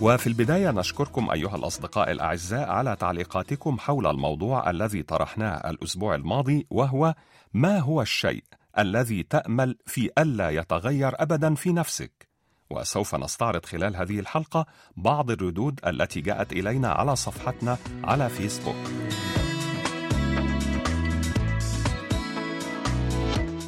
وفي البداية نشكركم أيها الأصدقاء الأعزاء على تعليقاتكم حول الموضوع الذي طرحناه الأسبوع الماضي وهو ما هو الشيء الذي تأمل في ألا يتغير أبدا في نفسك؟ وسوف نستعرض خلال هذه الحلقة بعض الردود التي جاءت إلينا على صفحتنا على فيسبوك.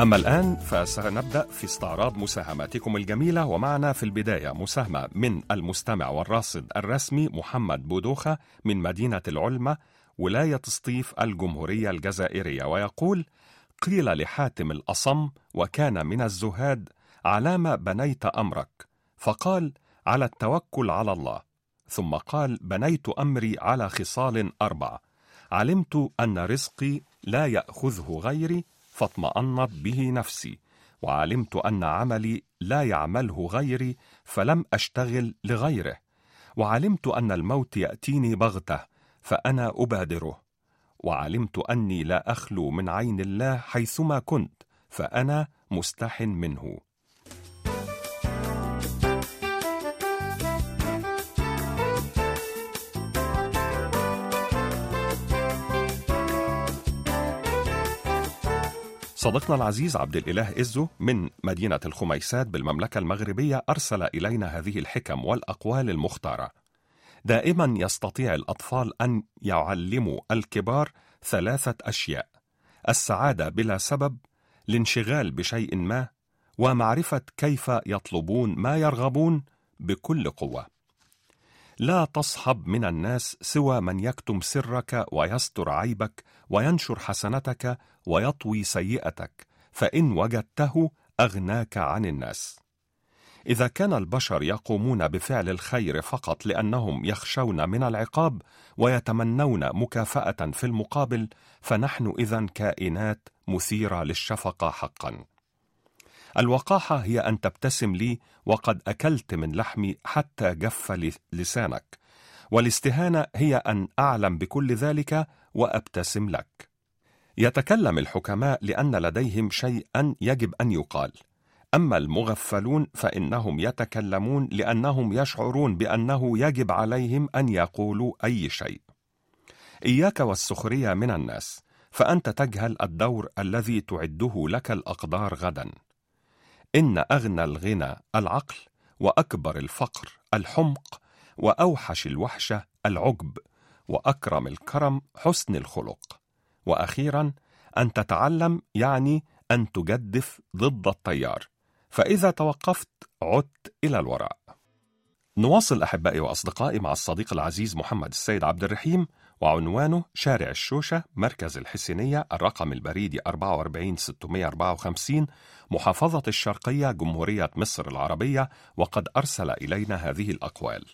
أما الآن فسنبدأ في استعراض مساهماتكم الجميلة ومعنا في البداية مساهمة من المستمع والراصد الرسمي محمد بودوخة من مدينة العلمة ولاية سطيف الجمهورية الجزائرية ويقول قيل لحاتم الأصم وكان من الزهاد على ما بنيت أمرك فقال على التوكل على الله ثم قال بنيت أمري على خصال أربع علمت أن رزقي لا يأخذه غيري فاطمأنت به نفسي وعلمت أن عملي لا يعمله غيري فلم أشتغل لغيره. وعلمت أن الموت يأتيني بغتة فأنا أبادره. وعلمت أني لا أخلو من عين الله حيثما كنت فأنا مستح منه. صديقنا العزيز عبد الإله إزو من مدينة الخميسات بالمملكة المغربية أرسل إلينا هذه الحكم والأقوال المختارة. دائما يستطيع الأطفال أن يعلموا الكبار ثلاثة أشياء: السعادة بلا سبب، الانشغال بشيء ما، ومعرفة كيف يطلبون ما يرغبون بكل قوة. لا تصحب من الناس سوى من يكتم سرك ويستر عيبك وينشر حسنتك ويطوي سيئتك فإن وجدته أغناك عن الناس. إذا كان البشر يقومون بفعل الخير فقط لأنهم يخشون من العقاب ويتمنون مكافأة في المقابل فنحن اذا كائنات مثيرة للشفقة حقا. الوقاحة هي أن تبتسم لي وقد أكلت من لحمي حتى جف لسانك. والاستهانة هي أن أعلم بكل ذلك وأبتسم لك. يتكلم الحكماء لأن لديهم شيئا يجب أن يقال. أما المغفلون فإنهم يتكلمون لأنهم يشعرون بأنه يجب عليهم أن يقولوا أي شيء. إياك والسخرية من الناس فأنت تجهل الدور الذي تعده لك الأقدار غدا. إن أغنى الغنى العقل وأكبر الفقر الحمق وأوحش الوحشه العجب وأكرم الكرم حسن الخلق. وأخيرا أن تتعلم يعني أن تجدف ضد التيار. فإذا توقفت عدت إلى الوراء. نواصل أحبائي وأصدقائي مع الصديق العزيز محمد السيد عبد الرحيم. وعنوانه شارع الشوشة مركز الحسينية الرقم البريدي 44654 محافظة الشرقية جمهورية مصر العربية وقد أرسل إلينا هذه الأقوال.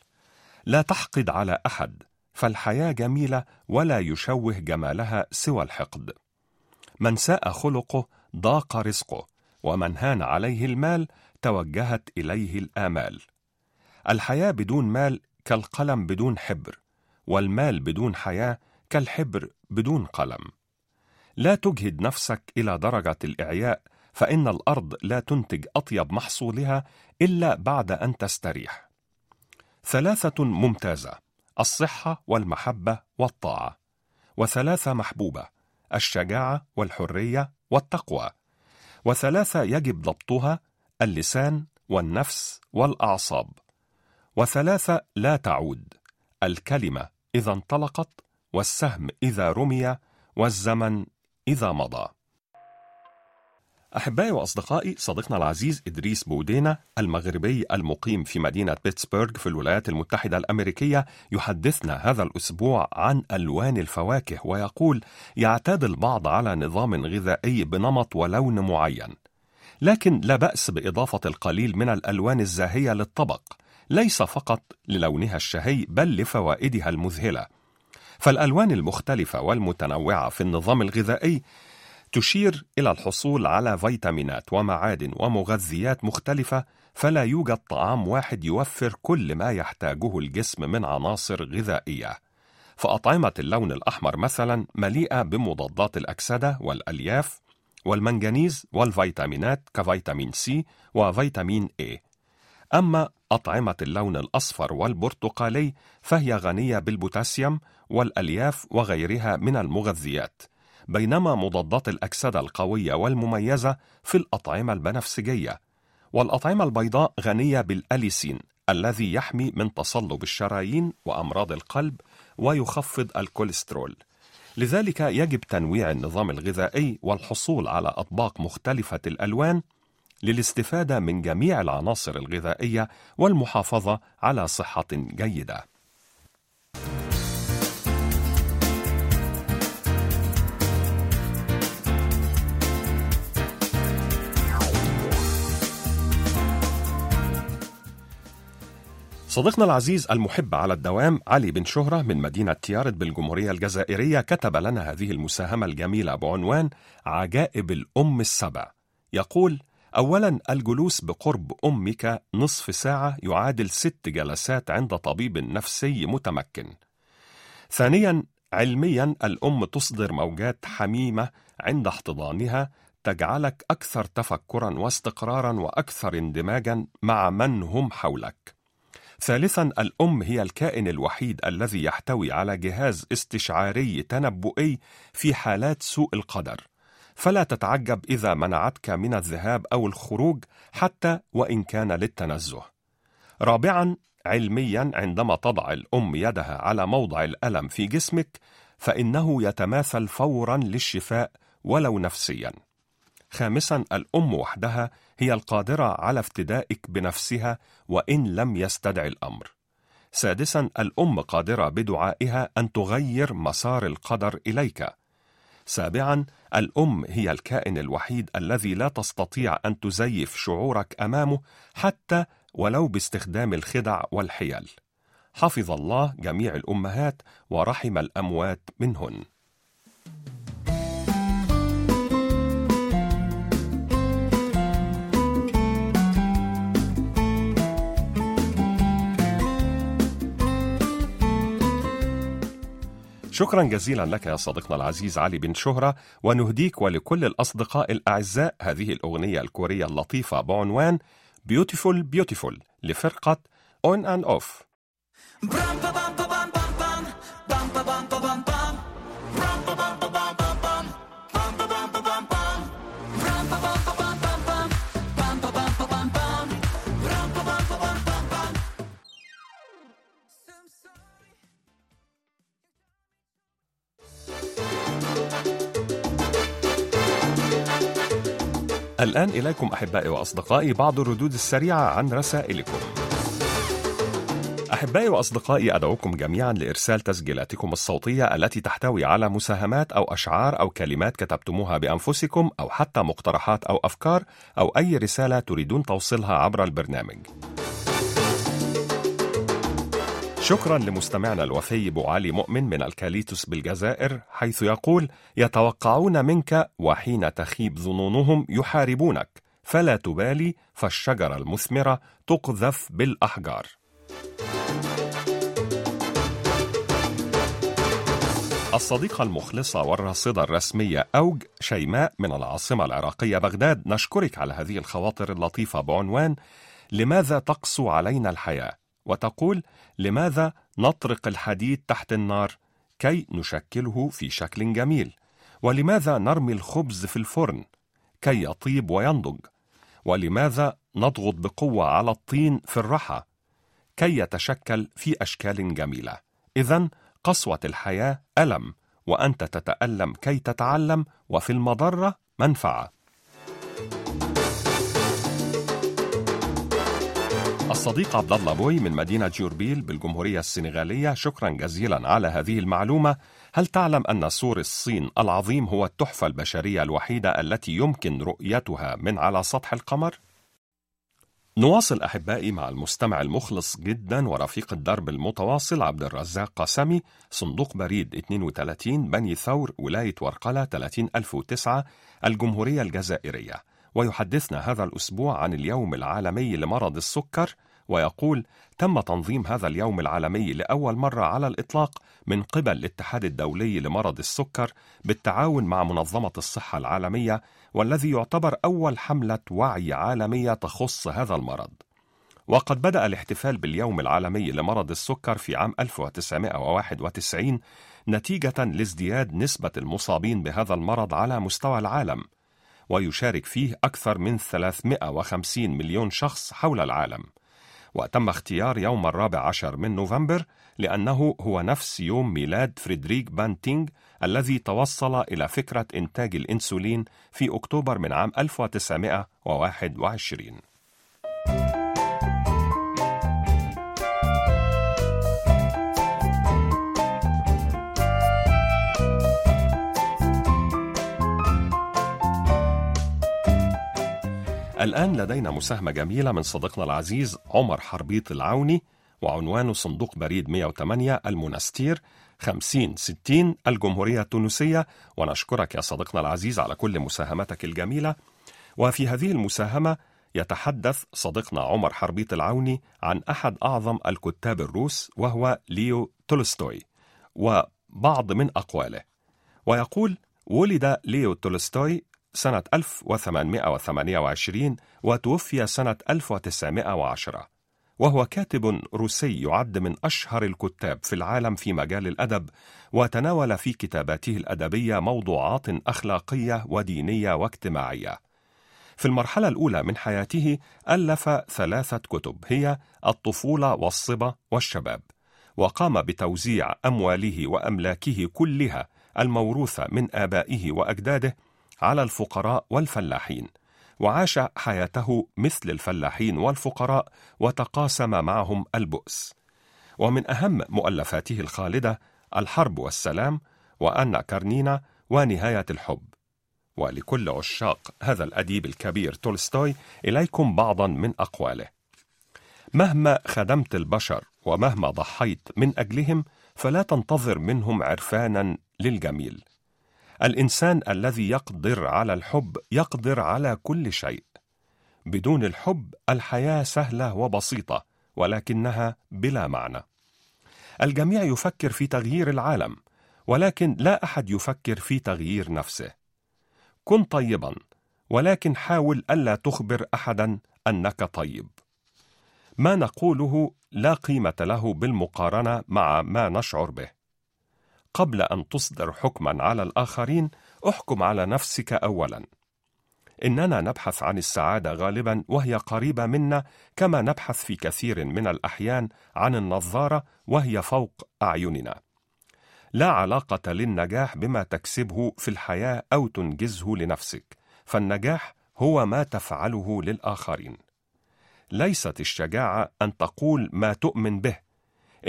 لا تحقد على أحد فالحياة جميلة ولا يشوه جمالها سوى الحقد. من ساء خلقه ضاق رزقه ومن هان عليه المال توجهت إليه الآمال. الحياة بدون مال كالقلم بدون حبر والمال بدون حياة كالحبر بدون قلم. لا تجهد نفسك إلى درجة الإعياء فإن الأرض لا تنتج أطيب محصولها إلا بعد أن تستريح. ثلاثة ممتازة الصحة والمحبة والطاعة. وثلاثة محبوبة الشجاعة والحرية والتقوى. وثلاثة يجب ضبطها اللسان والنفس والأعصاب. وثلاثة لا تعود الكلمة إذا انطلقت والسهم إذا رمي والزمن إذا مضى. أحبائي وأصدقائي صديقنا العزيز إدريس بودينا المغربي المقيم في مدينة بيتسبرغ في الولايات المتحدة الأمريكية يحدثنا هذا الأسبوع عن ألوان الفواكه ويقول يعتاد البعض على نظام غذائي بنمط ولون معين لكن لا بأس بإضافة القليل من الألوان الزاهية للطبق ليس فقط للونها الشهي بل لفوائدها المذهلة فالألوان المختلفة والمتنوعة في النظام الغذائي تشير إلى الحصول على فيتامينات ومعادن ومغذيات مختلفة فلا يوجد طعام واحد يوفر كل ما يحتاجه الجسم من عناصر غذائية. فأطعمة اللون الأحمر مثلا مليئة بمضادات الأكسدة والألياف والمنجنيز والفيتامينات كفيتامين C وفيتامين A. أما أطعمة اللون الأصفر والبرتقالي فهي غنية بالبوتاسيوم والألياف وغيرها من المغذيات. بينما مضادات الأكسدة القوية والمميزة في الأطعمة البنفسجية والأطعمة البيضاء غنية بالأليسين الذي يحمي من تصلب الشرايين وأمراض القلب ويخفض الكوليسترول لذلك يجب تنويع النظام الغذائي والحصول على أطباق مختلفة الألوان للاستفادة من جميع العناصر الغذائية والمحافظة على صحة جيدة. صديقنا العزيز المحب على الدوام علي بن شهرة من مدينة تيارت بالجمهورية الجزائرية كتب لنا هذه المساهمة الجميلة بعنوان عجائب الأم السبع. يقول أولا الجلوس بقرب أمك نصف ساعة يعادل ست جلسات عند طبيب نفسي متمكن. ثانيا علميا الأم تصدر موجات حميمة عند احتضانها تجعلك أكثر تفكرا واستقرارا وأكثر اندماجا مع من هم حولك. ثالثا الأم هي الكائن الوحيد الذي يحتوي على جهاز استشعاري تنبؤي في حالات سوء القدر. فلا تتعجب إذا منعتك من الذهاب أو الخروج حتى وإن كان للتنزه رابعا علميا عندما تضع الأم يدها على موضع الألم في جسمك فإنه يتماثل فورا للشفاء ولو نفسيا خامسا الأم وحدها هي القادرة على افتدائك بنفسها وإن لم يستدعي الأمر. سادسا الأم قادرة بدعائها أن تغير مسار القدر إليك. سابعا الأم هي الكائن الوحيد الذي لا تستطيع أن تزيف شعورك أمامه حتى ولو باستخدام الخدع والحيل. حفظ الله جميع الأمهات ورحم الأموات منهن. شكرا جزيلا لك يا صديقنا العزيز علي بن شهرة ونهديك ولكل الأصدقاء الأعزاء هذه الأغنية الكورية اللطيفة بعنوان Beautiful Beautiful لفرقة On and Off. الآن إليكم أحبائي وأصدقائي بعض الردود السريعة عن رسائلكم. أحبائي وأصدقائي أدعوكم جميعا لإرسال تسجيلاتكم الصوتية التي تحتوي على مساهمات أو أشعار أو كلمات كتبتموها بأنفسكم أو حتى مقترحات أو أفكار أو أي رسالة تريدون توصيلها عبر البرنامج. شكرا لمستمعنا الوفي ابو علي مؤمن من الكاليتوس بالجزائر حيث يقول يتوقعون منك وحين تخيب ظنونهم يحاربونك فلا تبالي فالشجرة المثمرة تقذف بالأحجار الصديقة المخلصة والراصدة الرسمية أوج شيماء من العاصمة العراقية بغداد نشكرك على هذه الخواطر اللطيفة بعنوان لماذا تقسو علينا الحياة؟ وتقول لماذا نطرق الحديد تحت النار؟ كي نشكله في شكل جميل. ولماذا نرمي الخبز في الفرن؟ كي يطيب وينضج. ولماذا نضغط بقوة على الطين في الرحى كي يتشكل في أشكال جميلة. اذا قسوة الحياة ألم وأنت تتألم كي تتعلم وفي المضرة منفعة. الصديق عبد الله بوي من مدينة جوربيل بالجمهورية السنغالية شكرا جزيلا على هذه المعلومة هل تعلم أن سور الصين العظيم هو التحفة البشرية الوحيدة التي يمكن رؤيتها من على سطح القمر؟ نواصل أحبائي مع المستمع المخلص جدا ورفيق الدرب المتواصل عبد الرزاق قاسمي صندوق بريد 32 بني ثور ولاية ورقلة 30009 الجمهورية الجزائرية ويحدثنا هذا الأسبوع عن اليوم العالمي لمرض السكر ويقول تم تنظيم هذا اليوم العالمي لأول مرة على الإطلاق من قبل الاتحاد الدولي لمرض السكر بالتعاون مع منظمة الصحة العالمية والذي يعتبر أول حملة وعي عالمية تخص هذا المرض. وقد بدأ الاحتفال باليوم العالمي لمرض السكر في عام 1991 نتيجة لازدياد نسبة المصابين بهذا المرض على مستوى العالم، ويشارك فيه أكثر من 350 مليون شخص حول العالم. وتم اختيار يوم الرابع عشر من نوفمبر لأنه هو نفس يوم ميلاد فريدريك بانتينغ الذي توصل إلى فكرة إنتاج الإنسولين في أكتوبر من عام 1921 الآن لدينا مساهمة جميلة من صديقنا العزيز عمر حربيط العوني وعنوانه صندوق بريد 108 المنستير 50 60 الجمهورية التونسية. ونشكرك يا صديقنا العزيز على كل مساهمتك الجميلة. وفي هذه المساهمة يتحدث صديقنا عمر حربيط العوني عن أحد أعظم الكتاب الروس وهو ليو تولستوي وبعض من أقواله. ويقول ولد ليو تولستوي سنة 1828 وتوفي سنة 1910 وهو كاتب روسي يعد من أشهر الكتاب في العالم في مجال الأدب وتناول في كتاباته الأدبية موضوعات أخلاقية ودينية واجتماعية. في المرحلة الأولى من حياته ألف ثلاثة كتب هي الطفولة والصبا والشباب. وقام بتوزيع أمواله وأملاكه كلها الموروثة من آبائه وأجداده على الفقراء والفلاحين وعاش حياته مثل الفلاحين والفقراء وتقاسم معهم البؤس. ومن أهم مؤلفاته الخالدة الحرب والسلام وان كارنينا ونهاية الحب. ولكل عشاق هذا الأديب الكبير تولستوي إليكم بعضا من أقواله. مهما خدمت البشر ومهما ضحيت من أجلهم فلا تنتظر منهم عرفانا للجميل. الإنسان الذي يقدر على الحب يقدر على كل شيء. بدون الحب الحياة سهلة وبسيطة ولكنها بلا معنى. الجميع يفكر في تغيير العالم ولكن لا أحد يفكر في تغيير نفسه. كن طيبا ولكن حاول ألا تخبر احدا أنك طيب. ما نقوله لا قيمة له بالمقارنة مع ما نشعر به. قبل أن تصدر حكما على الآخرين أحكم على نفسك اولا. إننا نبحث عن السعادة غالبا وهي قريبة منا كما نبحث في كثير من الأحيان عن النظارة وهي فوق أعيننا. لا علاقة للنجاح بما تكسبه في الحياة أو تنجزه لنفسك فالنجاح هو ما تفعله للآخرين. ليست الشجاعة أن تقول ما تؤمن به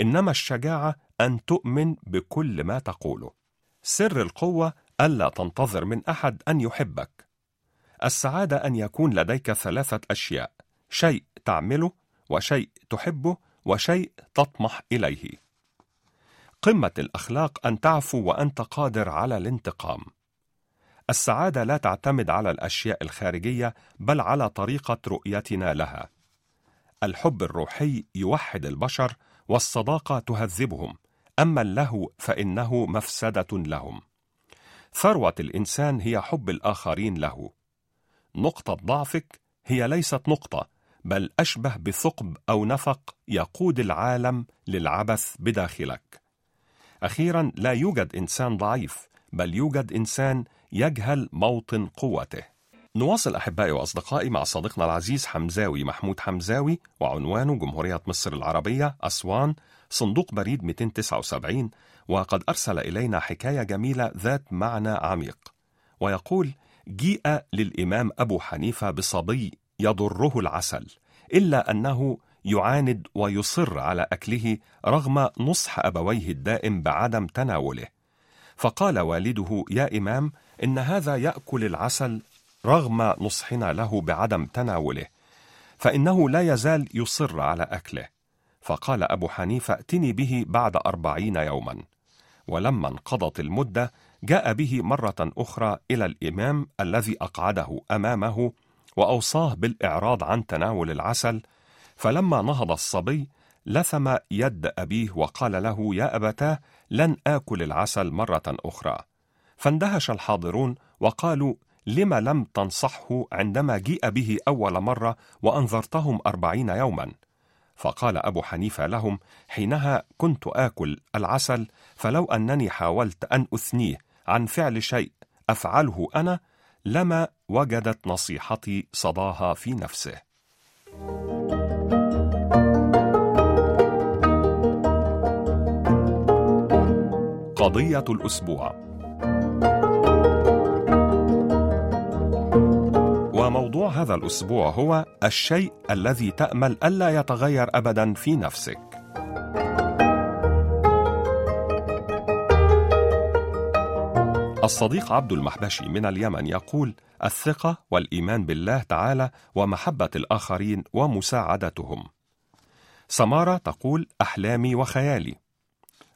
إنما الشجاعة أن تؤمن بكل ما تقوله. سر القوة ألا تنتظر من أحد أن يحبك. السعادة أن يكون لديك ثلاثة أشياء شيء تعمله وشيء تحبه وشيء تطمح إليه. قمة الأخلاق أن تعفو وأنت قادر على الانتقام. السعادة لا تعتمد على الأشياء الخارجية بل على طريقة رؤيتنا لها. الحب الروحي يوحد البشر والصداقة تهذبهم. أما اللهو فإنه مفسدة لهم. ثروة الإنسان هي حب الآخرين له. نقطة ضعفك هي ليست نقطة بل أشبه بثقب أو نفق يقود العالم للعبث بداخلك. أخيرا لا يوجد إنسان ضعيف بل يوجد إنسان يجهل موطن قوته. نواصل أحبائي وأصدقائي مع صديقنا العزيز حمزاوي محمود حمزاوي وعنوانه جمهورية مصر العربية أسوان. صندوق بريد 279 وقد أرسل إلينا حكاية جميلة ذات معنى عميق. ويقول جيء للإمام أبو حنيفة بصبي يضره العسل إلا أنه يعاند ويصر على أكله رغم نصح أبويه الدائم بعدم تناوله. فقال والده يا إمام إن هذا يأكل العسل رغم نصحنا له بعدم تناوله فإنه لا يزال يصر على أكله. فقال أبو حنيفة ائتني به بعد أربعين يوما. ولما انقضت المدة جاء به مرة أخرى إلى الإمام الذي أقعده أمامه وأوصاه بالإعراض عن تناول العسل فلما نهض الصبي لثم يد أبيه وقال له يا أبتاه لن آكل العسل مرة أخرى فاندهش الحاضرون وقالوا لم لم تنصحه عندما جيء به أول مرة وأنذرتهم أربعين يوما؟ فقال أبو حنيفة لهم حينها كنت آكل العسل فلو أنني حاولت أن أثنيه عن فعل شيء أفعله أنا لما وجدت نصيحتي صداها في نفسه. قضية الأسبوع. وموضوع هذا الأسبوع هو الشيء الذي تأمل ألا يتغير ابدا في نفسك. الصديق عبد المحبشي من اليمن يقول الثقة والإيمان بالله تعالى ومحبة الآخرين ومساعدتهم. سمارة تقول أحلامي وخيالي.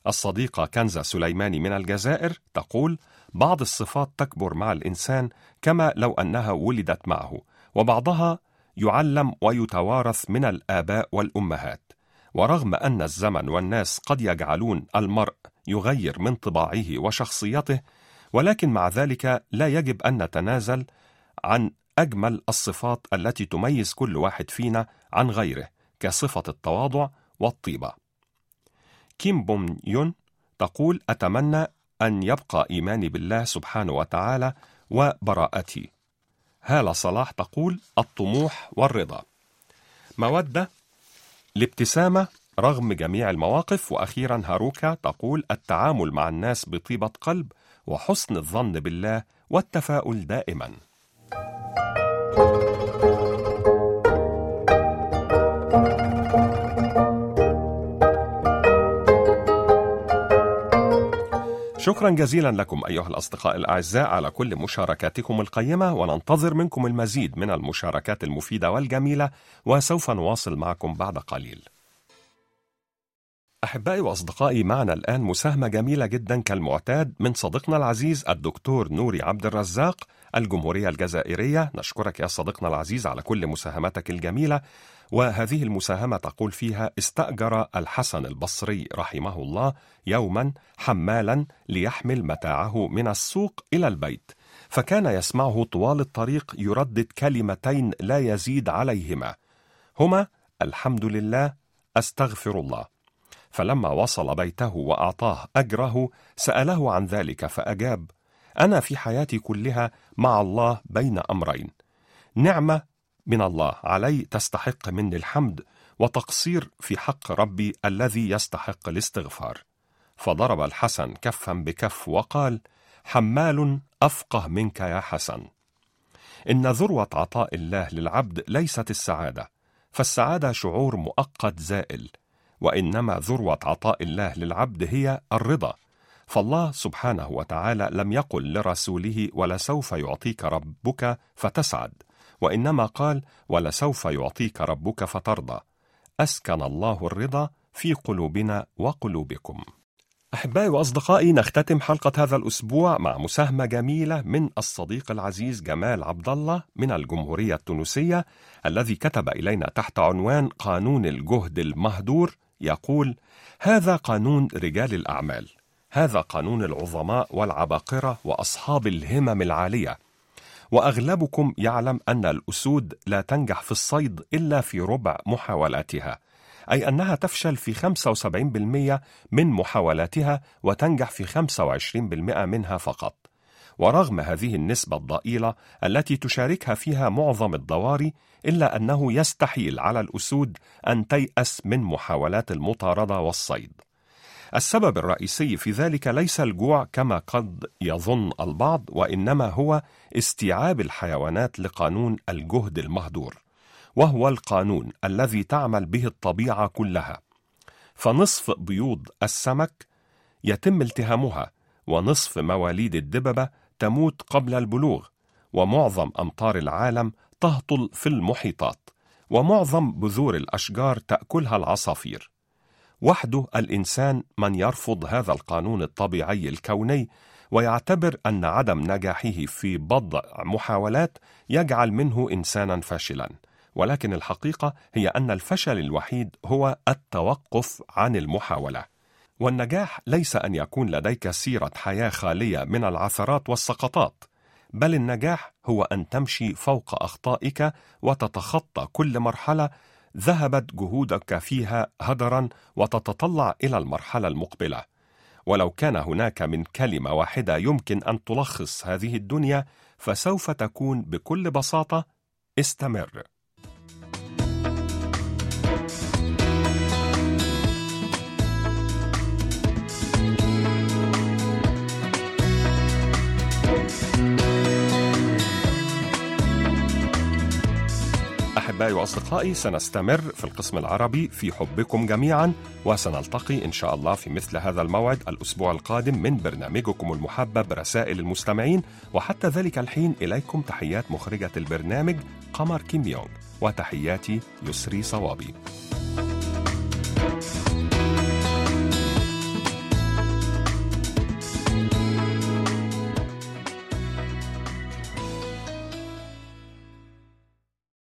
الصديقة كنزة سليماني من الجزائر تقول بعض الصفات تكبر مع الإنسان كما لو أنها ولدت معه وبعضها يعلم ويتوارث من الآباء والأمهات. ورغم أن الزمن والناس قد يجعلون المرء يغير من طباعه وشخصيته ولكن مع ذلك لا يجب أن نتنازل عن أجمل الصفات التي تميز كل واحد فينا عن غيره كصفة التواضع والطيبة. كيم بوم يون تقول أتمنى أن يبقى إيماني بالله سبحانه وتعالى وبراءتي. هالة صلاح تقول الطموح والرضا. مودة الابتسامه رغم جميع المواقف وأخيرا هاروكا تقول التعامل مع الناس بطيبة قلب وحسن الظن بالله والتفاؤل دائما. شكرا جزيلا لكم أيها الأصدقاء الأعزاء على كل مشاركاتكم القيمة وننتظر منكم المزيد من المشاركات المفيدة والجميلة وسوف نواصل معكم بعد قليل. أحبائي وأصدقائي معنا الآن مساهمة جميلة جدا كالمعتاد من صديقنا العزيز الدكتور نوري عبد الرزاق الجمهورية الجزائرية. نشكرك يا صديقنا العزيز على كل مساهماتك الجميلة. وهذه المساهمة تقول فيها استأجر الحسن البصري رحمه الله يوما حمالا ليحمل متاعه من السوق إلى البيت فكان يسمعه طوال الطريق يردد كلمتين لا يزيد عليهما هما الحمد لله أستغفر الله. فلما وصل بيته وأعطاه أجره سأله عن ذلك فأجاب أنا في حياتي كلها مع الله بين أمرين نعمة من الله علي تستحق مني الحمد وتقصير في حق ربي الذي يستحق الاستغفار. فضرب الحسن كفا بكف وقال حمال أفقه منك يا حسن. إن ذروة عطاء الله للعبد ليست السعادة فالسعادة شعور مؤقت زائل وإنما ذروة عطاء الله للعبد هي الرضا. فالله سبحانه وتعالى لم يقل لرسوله ولسوف يعطيك ربك فتسعد. وإنما قال ولسوف يعطيك ربك فترضى. أسكن الله الرضا في قلوبنا وقلوبكم. أحبائي وأصدقائي نختتم حلقة هذا الأسبوع مع مساهمة جميلة من الصديق العزيز جمال عبد الله من الجمهورية التونسية الذي كتب إلينا تحت عنوان قانون الجهد المهدور يقول هذا قانون رجال الأعمال هذا قانون العظماء والعباقرة وأصحاب الهمم العالية وأغلبكم يعلم أن الأسود لا تنجح في الصيد إلا في ربع محاولاتها أي أنها تفشل في 75% من محاولاتها وتنجح في 25% منها فقط ورغم هذه النسبة الضئيلة التي تشاركها فيها معظم الضواري إلا أنه يستحيل على الأسود أن تيأس من محاولات المطاردة والصيد. السبب الرئيسي في ذلك ليس الجوع كما قد يظن البعض وإنما هو استيعاب الحيوانات لقانون الجهد المهدور. وهو القانون الذي تعمل به الطبيعة كلها فنصف بيوض السمك يتم التهامها ونصف مواليد الدببة تموت قبل البلوغ ومعظم أمطار العالم تهطل في المحيطات ومعظم بذور الأشجار تأكلها العصافير وحده الإنسان من يرفض هذا القانون الطبيعي الكوني ويعتبر أن عدم نجاحه في بضع محاولات يجعل منه إنسانا فاشلا. ولكن الحقيقة هي أن الفشل الوحيد هو التوقف عن المحاولة. والنجاح ليس أن يكون لديك سيرة حياة خالية من العثرات والسقطات بل النجاح هو أن تمشي فوق أخطائك وتتخطى كل مرحلة ذهبت جهودك فيها هدرا وتتطلع إلى المرحلة المقبلة. ولو كان هناك من كلمة واحدة يمكن أن تلخص هذه الدنيا فسوف تكون بكل بساطة استمر. أحبائي وأصدقائي سنستمر في القسم العربي في حبكم جميعا وسنلتقي إن شاء الله في مثل هذا الموعد الأسبوع القادم من برنامجكم المحبب رسائل المستمعين وحتى ذلك الحين إليكم تحيات مخرجة البرنامج قمر كيم يونغ وتحياتي يسري صوابي. thank you